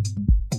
I can't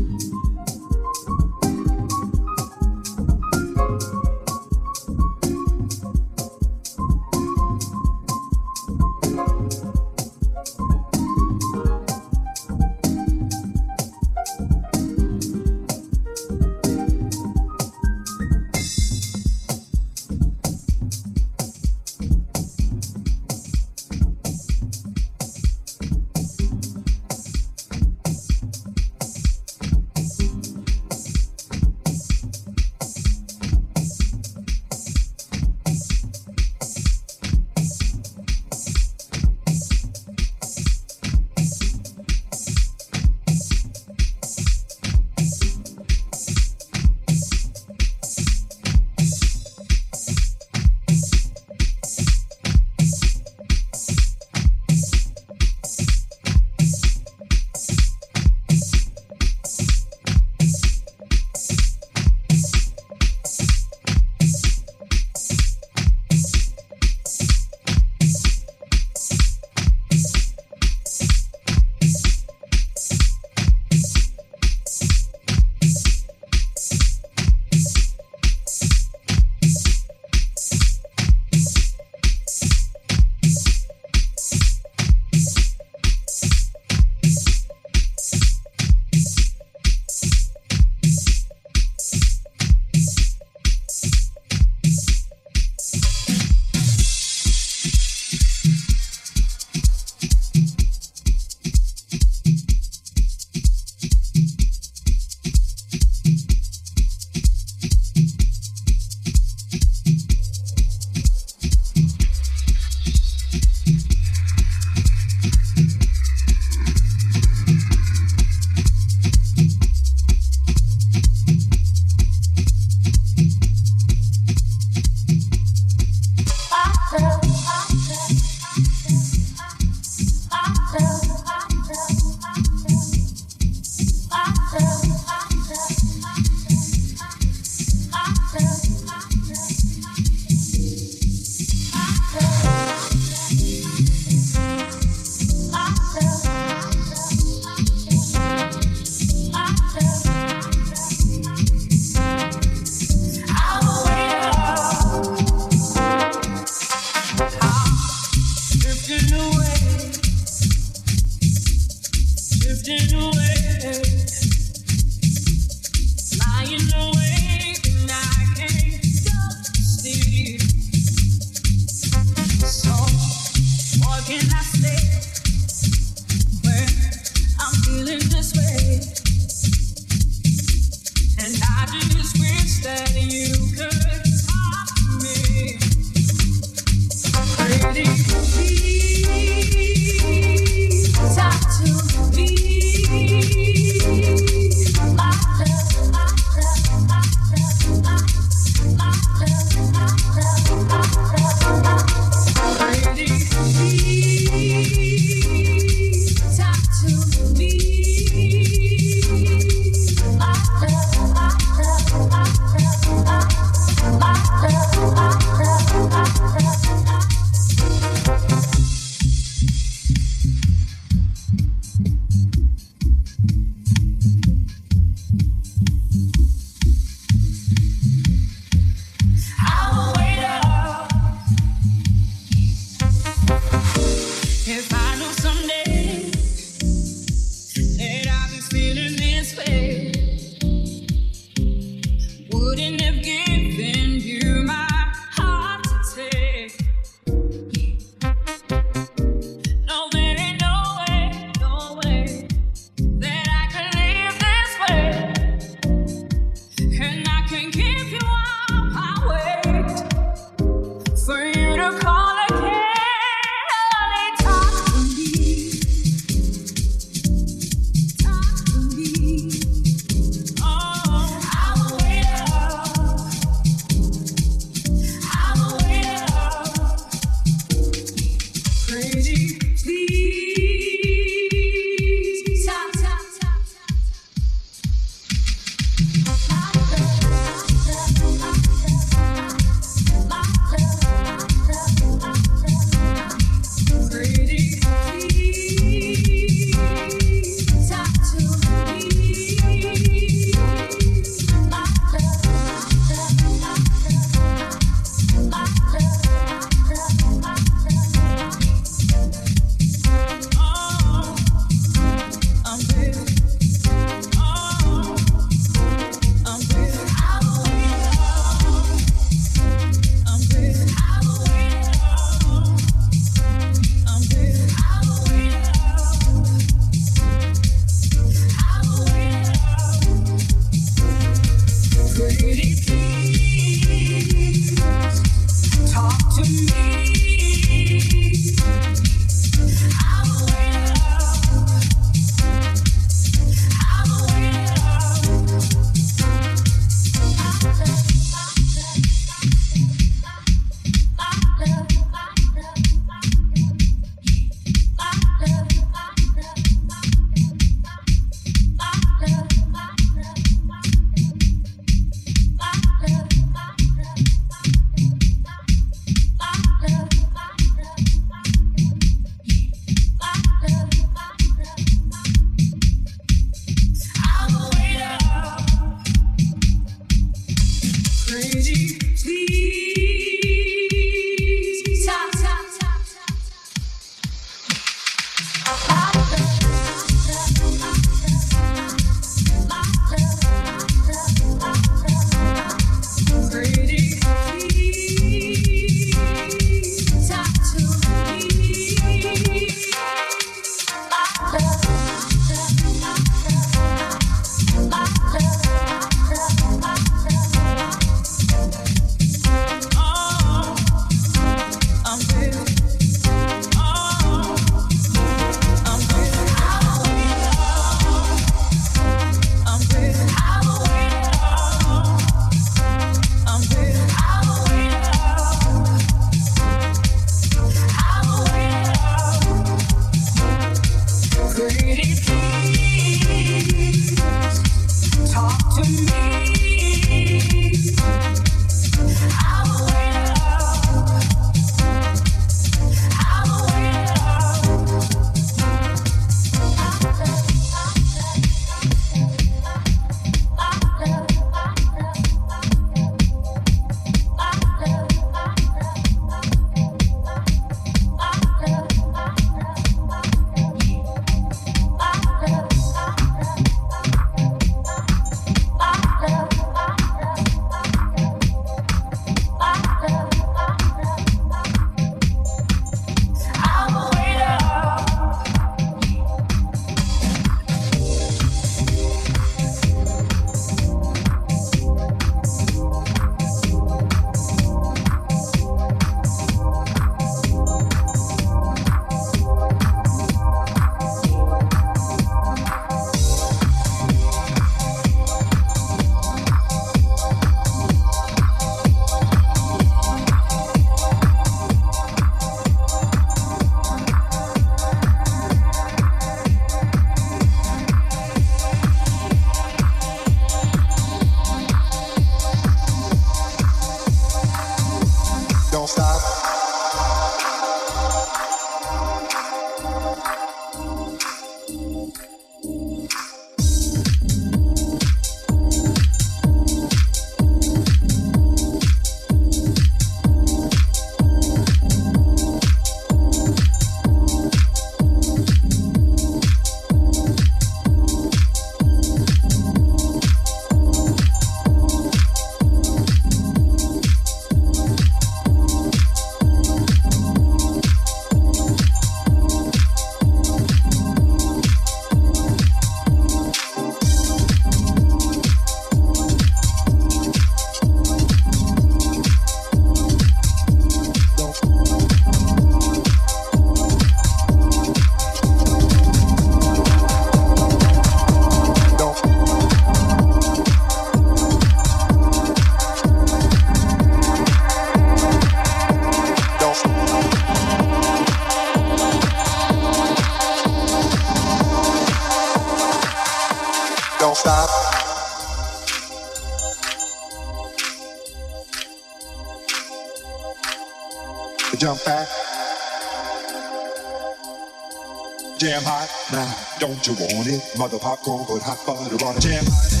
Don't you want it? Mother popcorn, put hot butter on a jam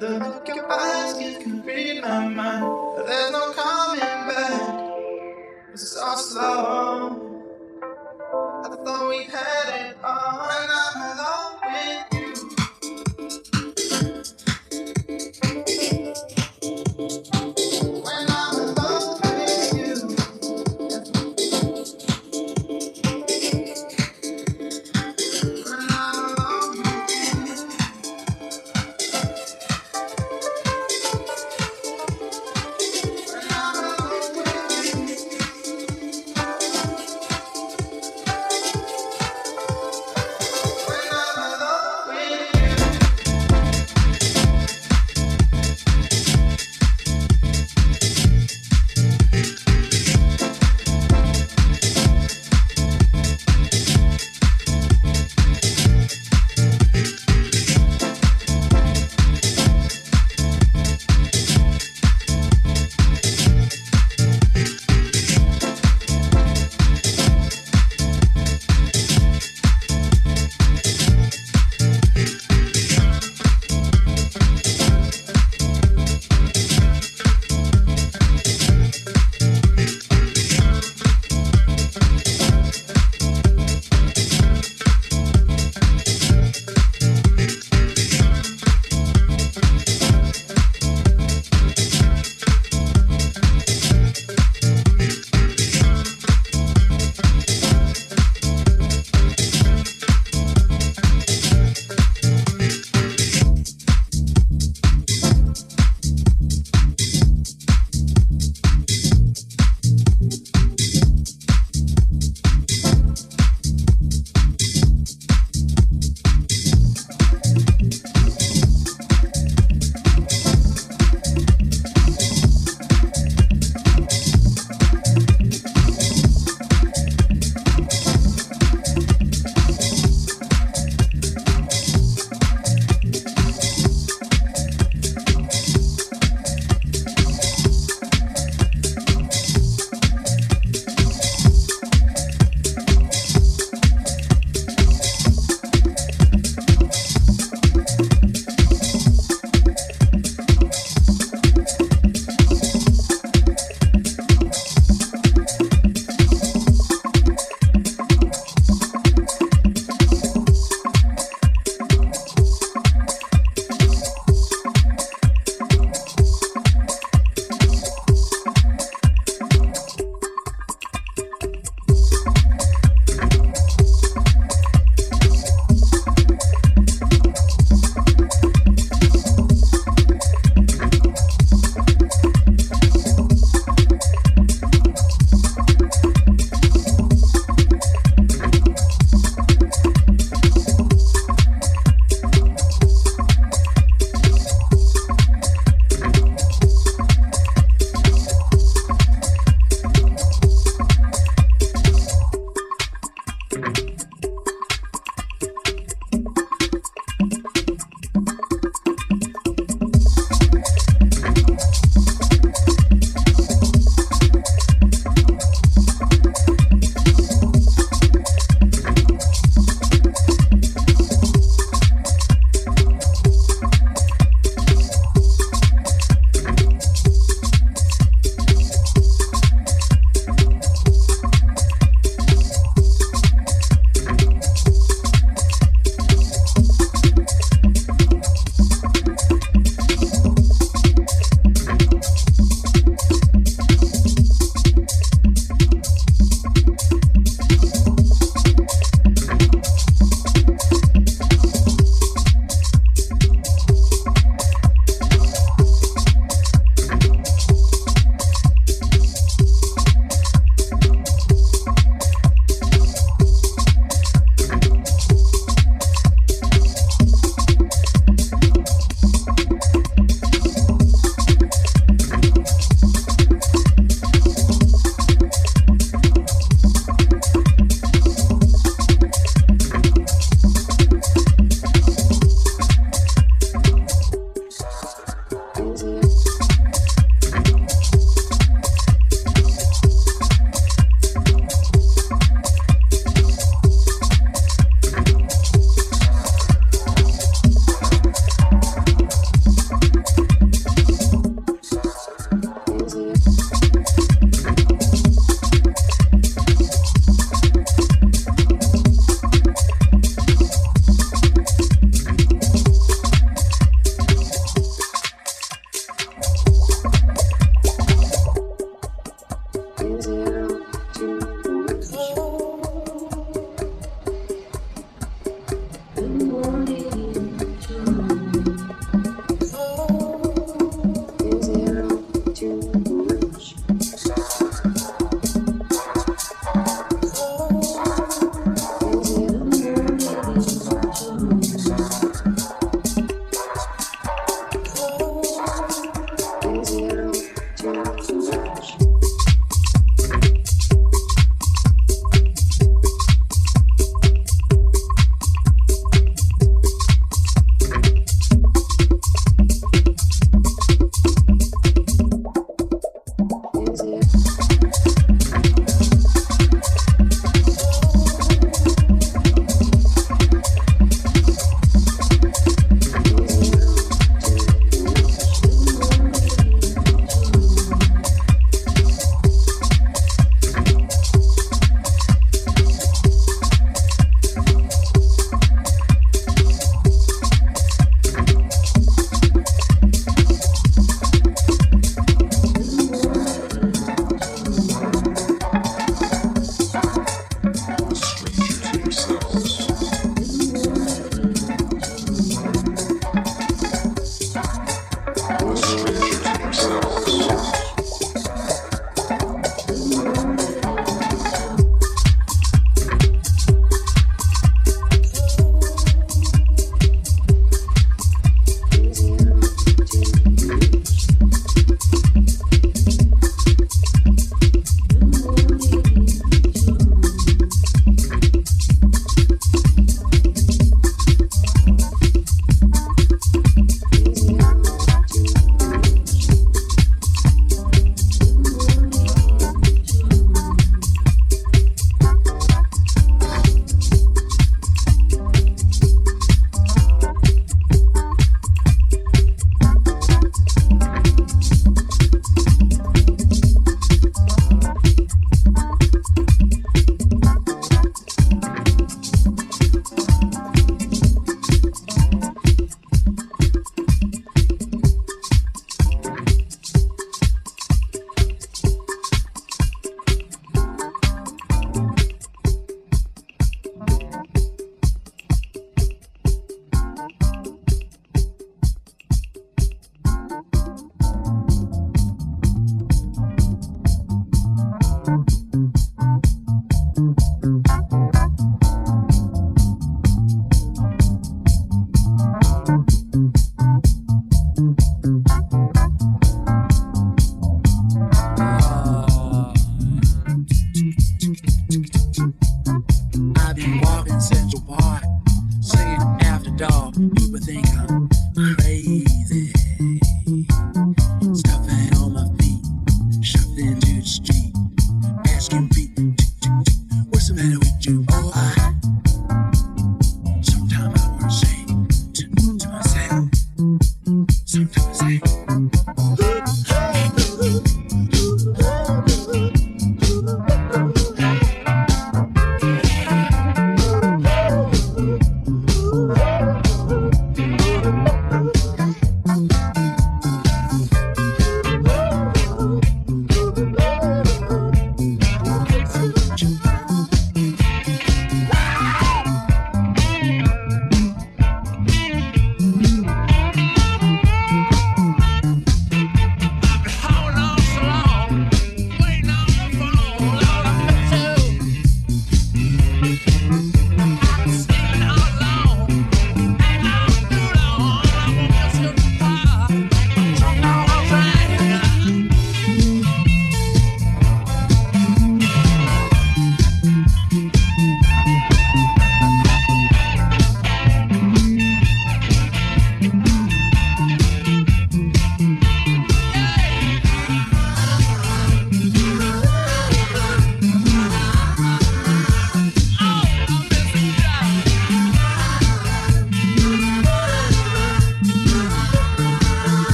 the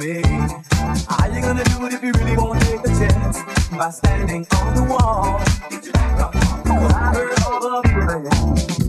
me. How you gonna do it if you really wanna take the chance by standing on the wall? Well, I heard all the you.